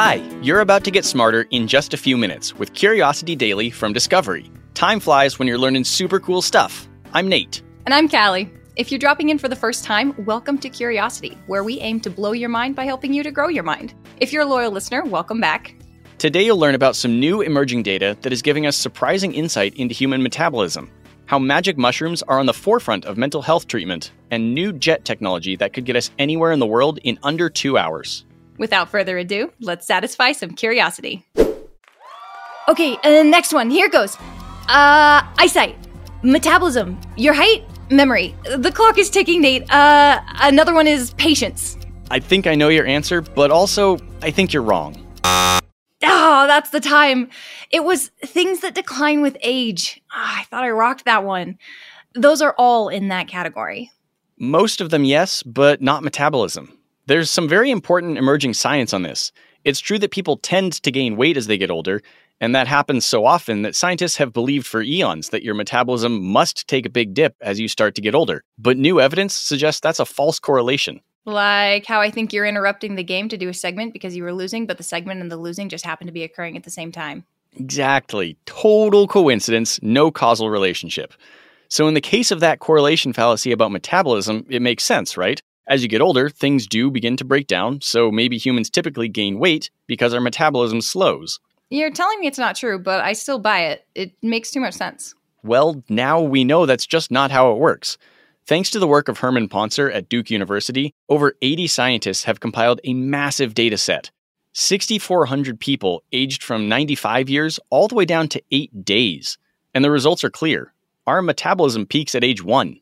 Hi, you're about to get smarter in just a few minutes with Curiosity Daily from Discovery. Time flies when you're learning super cool stuff. I'm Nate. And I'm Callie. If you're dropping in for the first time, welcome to Curiosity, where we aim to blow your mind by helping you to grow your mind. If you're a loyal listener, welcome back. Today you'll learn about some new emerging data that is giving us surprising insight into human metabolism, how magic mushrooms are on the forefront of mental health treatment, and new jet technology that could get us anywhere in the world in under two hours. Without further ado, let's satisfy some curiosity. Okay, uh, next one. Here goes. Uh, eyesight, metabolism, your height, memory. The clock is ticking, Nate. Uh, another one is patience. I think I know your answer, but also, I think you're wrong. Oh, that's the time. It was things that decline with age. Oh, I thought I rocked that one. Those are all in that category. Most of them, yes, but not metabolism. There's some very important emerging science on this. It's true that people tend to gain weight as they get older, and that happens so often that scientists have believed for eons that your metabolism must take a big dip as you start to get older. But new evidence suggests that's a false correlation. Like how I think you're interrupting the game to do a segment because you were losing, but the segment and the losing just happened to be occurring at the same time. Exactly. Total coincidence, no causal relationship. So, in the case of that correlation fallacy about metabolism, it makes sense, right? As you get older, things do begin to break down, so maybe humans typically gain weight because our metabolism slows. You're telling me it's not true, but I still buy it. It makes too much sense. Well, now we know that's just not how it works. Thanks to the work of Herman Pontzer at Duke University, over 80 scientists have compiled a massive data set 6,400 people aged from 95 years all the way down to eight days. And the results are clear. Our metabolism peaks at age one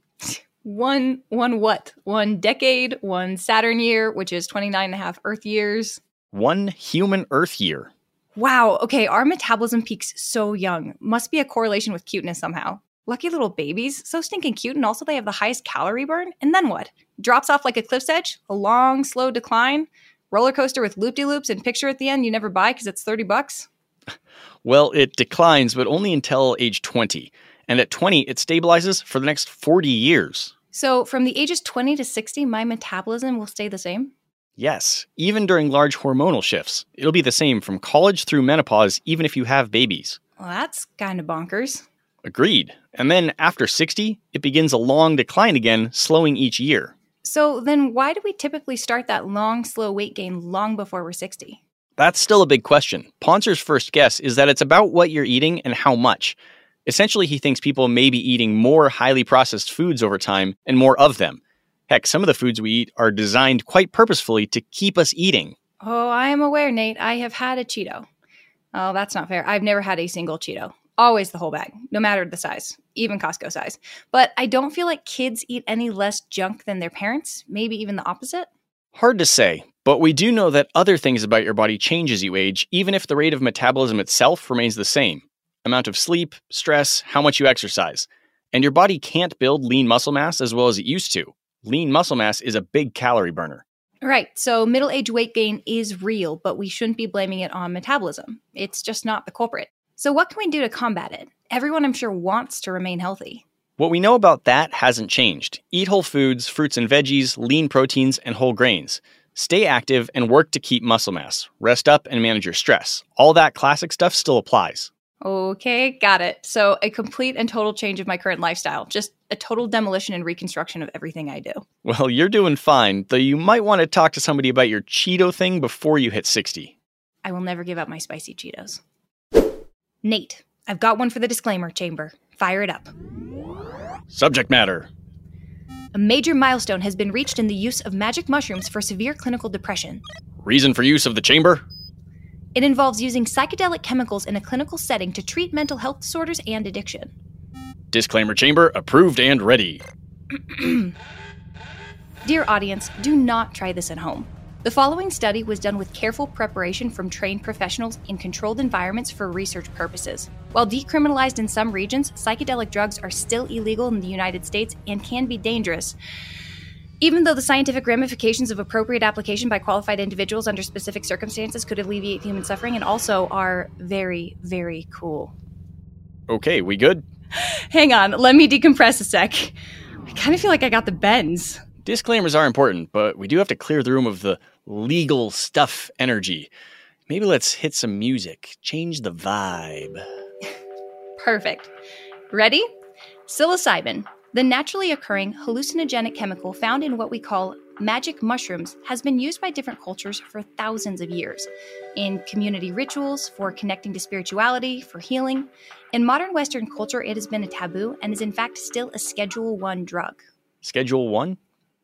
one one what? One decade one saturn year which is 29 and a half earth years. One human earth year. Wow okay our metabolism peaks so young. Must be a correlation with cuteness somehow. Lucky little babies so stinking cute and also they have the highest calorie burn and then what? Drops off like a cliff's edge? A long slow decline? Roller coaster with loop-de-loops and picture at the end you never buy because it's 30 bucks? Well it declines but only until age 20 and at 20 it stabilizes for the next 40 years so, from the ages 20 to 60, my metabolism will stay the same? Yes, even during large hormonal shifts. It'll be the same from college through menopause, even if you have babies. Well, that's kind of bonkers. Agreed. And then after 60, it begins a long decline again, slowing each year. So, then why do we typically start that long, slow weight gain long before we're 60? That's still a big question. Pontzer's first guess is that it's about what you're eating and how much. Essentially, he thinks people may be eating more highly processed foods over time and more of them. Heck, some of the foods we eat are designed quite purposefully to keep us eating. Oh, I am aware, Nate. I have had a Cheeto. Oh, that's not fair. I've never had a single Cheeto. Always the whole bag, no matter the size, even Costco size. But I don't feel like kids eat any less junk than their parents, maybe even the opposite. Hard to say, but we do know that other things about your body change as you age, even if the rate of metabolism itself remains the same amount of sleep, stress, how much you exercise. And your body can't build lean muscle mass as well as it used to. Lean muscle mass is a big calorie burner. Right. So middle age weight gain is real, but we shouldn't be blaming it on metabolism. It's just not the culprit. So, what can we do to combat it? Everyone, I'm sure, wants to remain healthy. What we know about that hasn't changed. Eat whole foods, fruits and veggies, lean proteins, and whole grains. Stay active and work to keep muscle mass. Rest up and manage your stress. All that classic stuff still applies. Okay, got it. So, a complete and total change of my current lifestyle, just a total demolition and reconstruction of everything I do. Well, you're doing fine, though you might want to talk to somebody about your Cheeto thing before you hit 60. I will never give up my spicy Cheetos. Nate, I've got one for the disclaimer chamber. Fire it up. Subject matter A major milestone has been reached in the use of magic mushrooms for severe clinical depression. Reason for use of the chamber? It involves using psychedelic chemicals in a clinical setting to treat mental health disorders and addiction. Disclaimer chamber approved and ready. Dear audience, do not try this at home. The following study was done with careful preparation from trained professionals in controlled environments for research purposes. While decriminalized in some regions, psychedelic drugs are still illegal in the United States and can be dangerous. Even though the scientific ramifications of appropriate application by qualified individuals under specific circumstances could alleviate human suffering and also are very, very cool. Okay, we good? Hang on, let me decompress a sec. I kind of feel like I got the bends. Disclaimers are important, but we do have to clear the room of the legal stuff energy. Maybe let's hit some music, change the vibe. Perfect. Ready? Psilocybin, the naturally occurring hallucinogenic chemical found in what we call magic mushrooms, has been used by different cultures for thousands of years in community rituals, for connecting to spirituality, for healing. In modern Western culture, it has been a taboo and is in fact still a Schedule 1 drug. Schedule 1?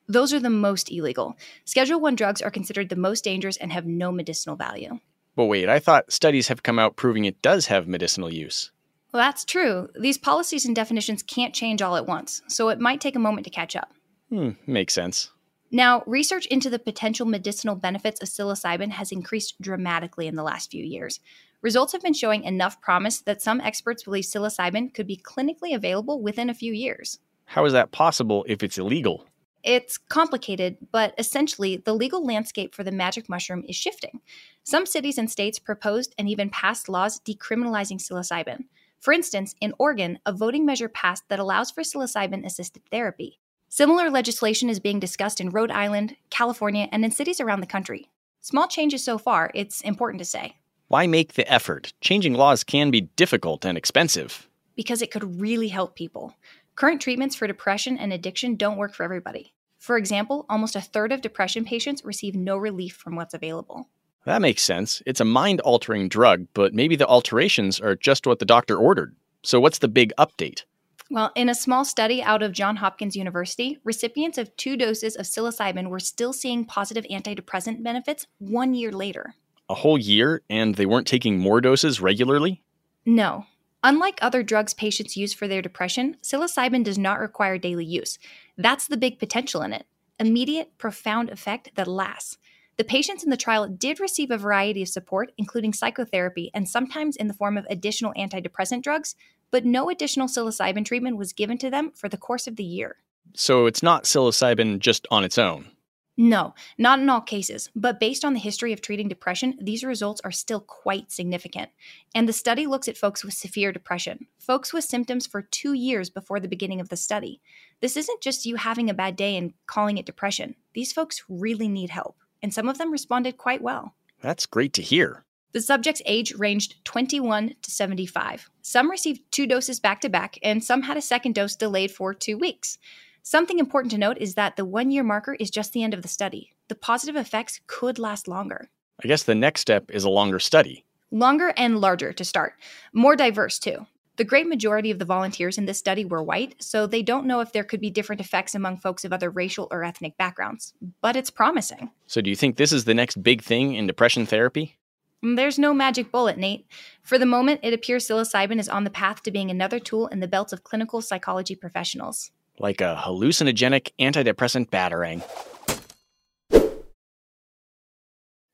Those are the most illegal. Schedule 1 drugs are considered the most dangerous and have no medicinal value. But wait, I thought studies have come out proving it does have medicinal use. Well, that's true. These policies and definitions can't change all at once, so it might take a moment to catch up. Hmm, makes sense. Now, research into the potential medicinal benefits of psilocybin has increased dramatically in the last few years. Results have been showing enough promise that some experts believe psilocybin could be clinically available within a few years. How is that possible if it's illegal? It's complicated, but essentially, the legal landscape for the magic mushroom is shifting. Some cities and states proposed and even passed laws decriminalizing psilocybin. For instance, in Oregon, a voting measure passed that allows for psilocybin assisted therapy. Similar legislation is being discussed in Rhode Island, California, and in cities around the country. Small changes so far, it's important to say. Why make the effort? Changing laws can be difficult and expensive. Because it could really help people. Current treatments for depression and addiction don't work for everybody. For example, almost a third of depression patients receive no relief from what's available. That makes sense. It's a mind altering drug, but maybe the alterations are just what the doctor ordered. So, what's the big update? Well, in a small study out of Johns Hopkins University, recipients of two doses of psilocybin were still seeing positive antidepressant benefits one year later. A whole year, and they weren't taking more doses regularly? No. Unlike other drugs patients use for their depression, psilocybin does not require daily use. That's the big potential in it immediate, profound effect that lasts. The patients in the trial did receive a variety of support, including psychotherapy and sometimes in the form of additional antidepressant drugs, but no additional psilocybin treatment was given to them for the course of the year. So it's not psilocybin just on its own? No, not in all cases, but based on the history of treating depression, these results are still quite significant. And the study looks at folks with severe depression, folks with symptoms for two years before the beginning of the study. This isn't just you having a bad day and calling it depression. These folks really need help, and some of them responded quite well. That's great to hear. The subject's age ranged 21 to 75. Some received two doses back to back, and some had a second dose delayed for two weeks. Something important to note is that the one year marker is just the end of the study. The positive effects could last longer. I guess the next step is a longer study. Longer and larger to start. More diverse, too. The great majority of the volunteers in this study were white, so they don't know if there could be different effects among folks of other racial or ethnic backgrounds. But it's promising. So, do you think this is the next big thing in depression therapy? Mm, there's no magic bullet, Nate. For the moment, it appears psilocybin is on the path to being another tool in the belts of clinical psychology professionals like a hallucinogenic antidepressant batarang.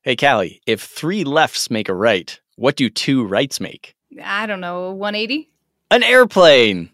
Hey, Callie, if three lefts make a right, what do two rights make? I don't know, 180? An airplane!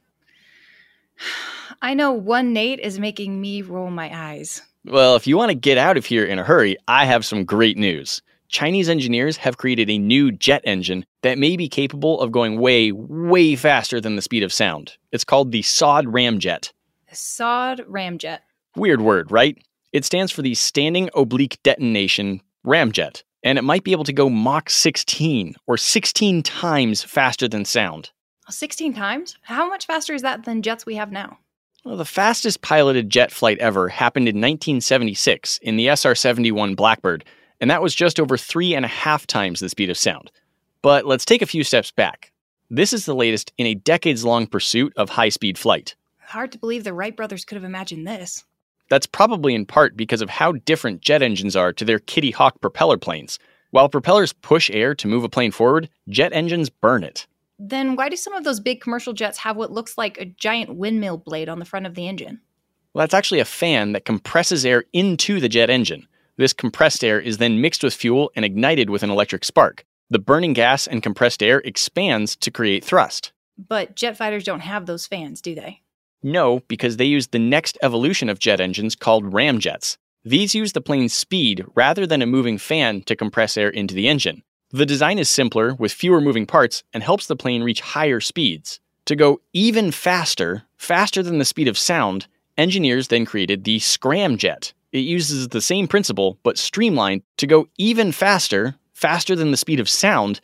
I know one Nate is making me roll my eyes. Well, if you want to get out of here in a hurry, I have some great news. Chinese engineers have created a new jet engine that may be capable of going way, way faster than the speed of sound. It's called the SOD Ramjet. SOD Ramjet. Weird word, right? It stands for the Standing Oblique Detonation Ramjet, and it might be able to go Mach 16 or 16 times faster than sound. 16 times? How much faster is that than jets we have now? Well, the fastest piloted jet flight ever happened in 1976 in the SR 71 Blackbird, and that was just over three and a half times the speed of sound. But let's take a few steps back. This is the latest in a decades long pursuit of high speed flight. Hard to believe the Wright brothers could have imagined this. That's probably in part because of how different jet engines are to their Kitty Hawk propeller planes. While propellers push air to move a plane forward, jet engines burn it. Then why do some of those big commercial jets have what looks like a giant windmill blade on the front of the engine? Well, that's actually a fan that compresses air into the jet engine. This compressed air is then mixed with fuel and ignited with an electric spark. The burning gas and compressed air expands to create thrust. But jet fighters don't have those fans, do they? No, because they use the next evolution of jet engines called ramjets. These use the plane's speed rather than a moving fan to compress air into the engine. The design is simpler with fewer moving parts and helps the plane reach higher speeds. To go even faster, faster than the speed of sound, engineers then created the scramjet. It uses the same principle but streamlined to go even faster, faster than the speed of sound,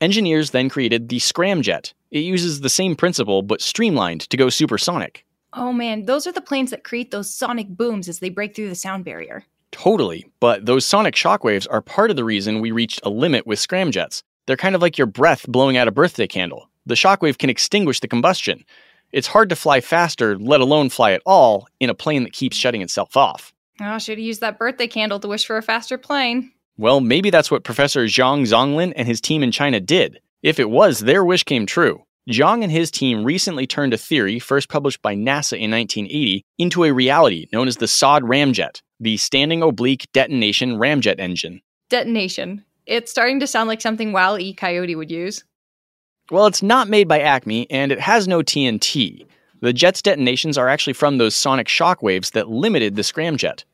engineers then created the scramjet. It uses the same principle but streamlined to go supersonic. Oh man, those are the planes that create those sonic booms as they break through the sound barrier. Totally, but those sonic shockwaves are part of the reason we reached a limit with scramjets. They're kind of like your breath blowing out a birthday candle. The shockwave can extinguish the combustion. It's hard to fly faster, let alone fly at all, in a plane that keeps shutting itself off. Oh, should have used that birthday candle to wish for a faster plane. Well, maybe that's what Professor Zhang Zonglin and his team in China did. If it was, their wish came true. Zhang and his team recently turned a theory, first published by NASA in 1980, into a reality known as the SOD ramjet, the Standing Oblique Detonation Ramjet Engine. Detonation. It's starting to sound like something Wile E. Coyote would use. Well, it's not made by Acme, and it has no TNT. The jet's detonations are actually from those sonic shock waves that limited the scramjet.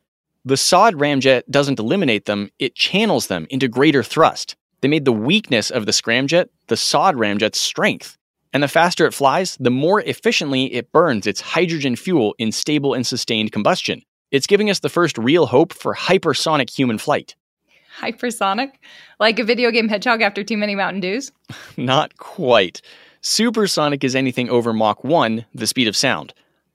The SOD ramjet doesn't eliminate them, it channels them into greater thrust. They made the weakness of the scramjet the SOD ramjet's strength. And the faster it flies, the more efficiently it burns its hydrogen fuel in stable and sustained combustion. It's giving us the first real hope for hypersonic human flight. Hypersonic? Like a video game hedgehog after too many Mountain Dews? Not quite. Supersonic is anything over Mach 1, the speed of sound.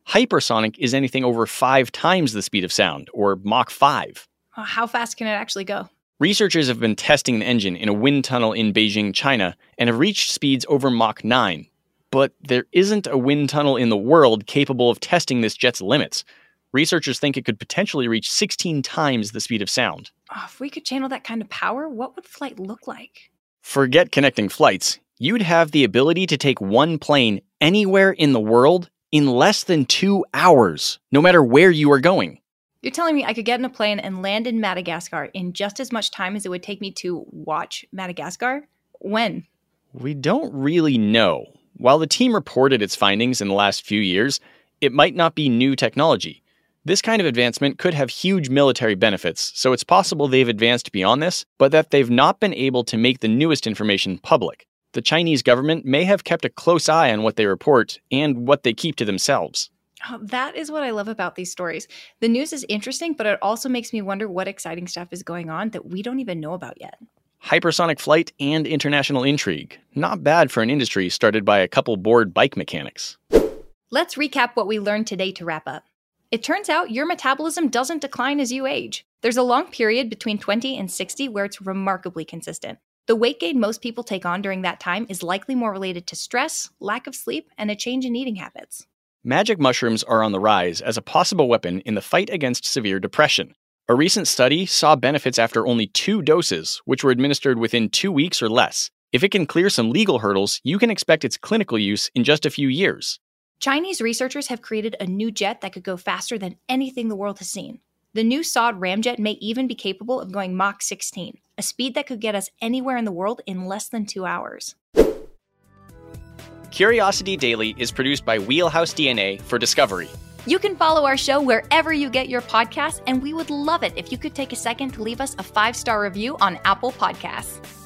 Hypersonic is anything over five times the speed of sound, or Mach 5. How fast can it actually go? Researchers have been testing the engine in a wind tunnel in Beijing, China, and have reached speeds over Mach 9. But there isn't a wind tunnel in the world capable of testing this jet's limits. Researchers think it could potentially reach 16 times the speed of sound. Oh, if we could channel that kind of power, what would flight look like? Forget connecting flights. You'd have the ability to take one plane anywhere in the world in less than two hours, no matter where you are going. You're telling me I could get in a plane and land in Madagascar in just as much time as it would take me to watch Madagascar? When? We don't really know. While the team reported its findings in the last few years, it might not be new technology. This kind of advancement could have huge military benefits, so it's possible they've advanced beyond this, but that they've not been able to make the newest information public. The Chinese government may have kept a close eye on what they report and what they keep to themselves. Oh, that is what I love about these stories. The news is interesting, but it also makes me wonder what exciting stuff is going on that we don't even know about yet. Hypersonic flight and international intrigue. Not bad for an industry started by a couple bored bike mechanics. Let's recap what we learned today to wrap up. It turns out your metabolism doesn't decline as you age. There's a long period between 20 and 60 where it's remarkably consistent. The weight gain most people take on during that time is likely more related to stress, lack of sleep, and a change in eating habits. Magic mushrooms are on the rise as a possible weapon in the fight against severe depression. A recent study saw benefits after only two doses, which were administered within two weeks or less. If it can clear some legal hurdles, you can expect its clinical use in just a few years. Chinese researchers have created a new jet that could go faster than anything the world has seen. The new SOD ramjet may even be capable of going Mach 16, a speed that could get us anywhere in the world in less than two hours. Curiosity Daily is produced by Wheelhouse DNA for Discovery. You can follow our show wherever you get your podcasts, and we would love it if you could take a second to leave us a five star review on Apple Podcasts.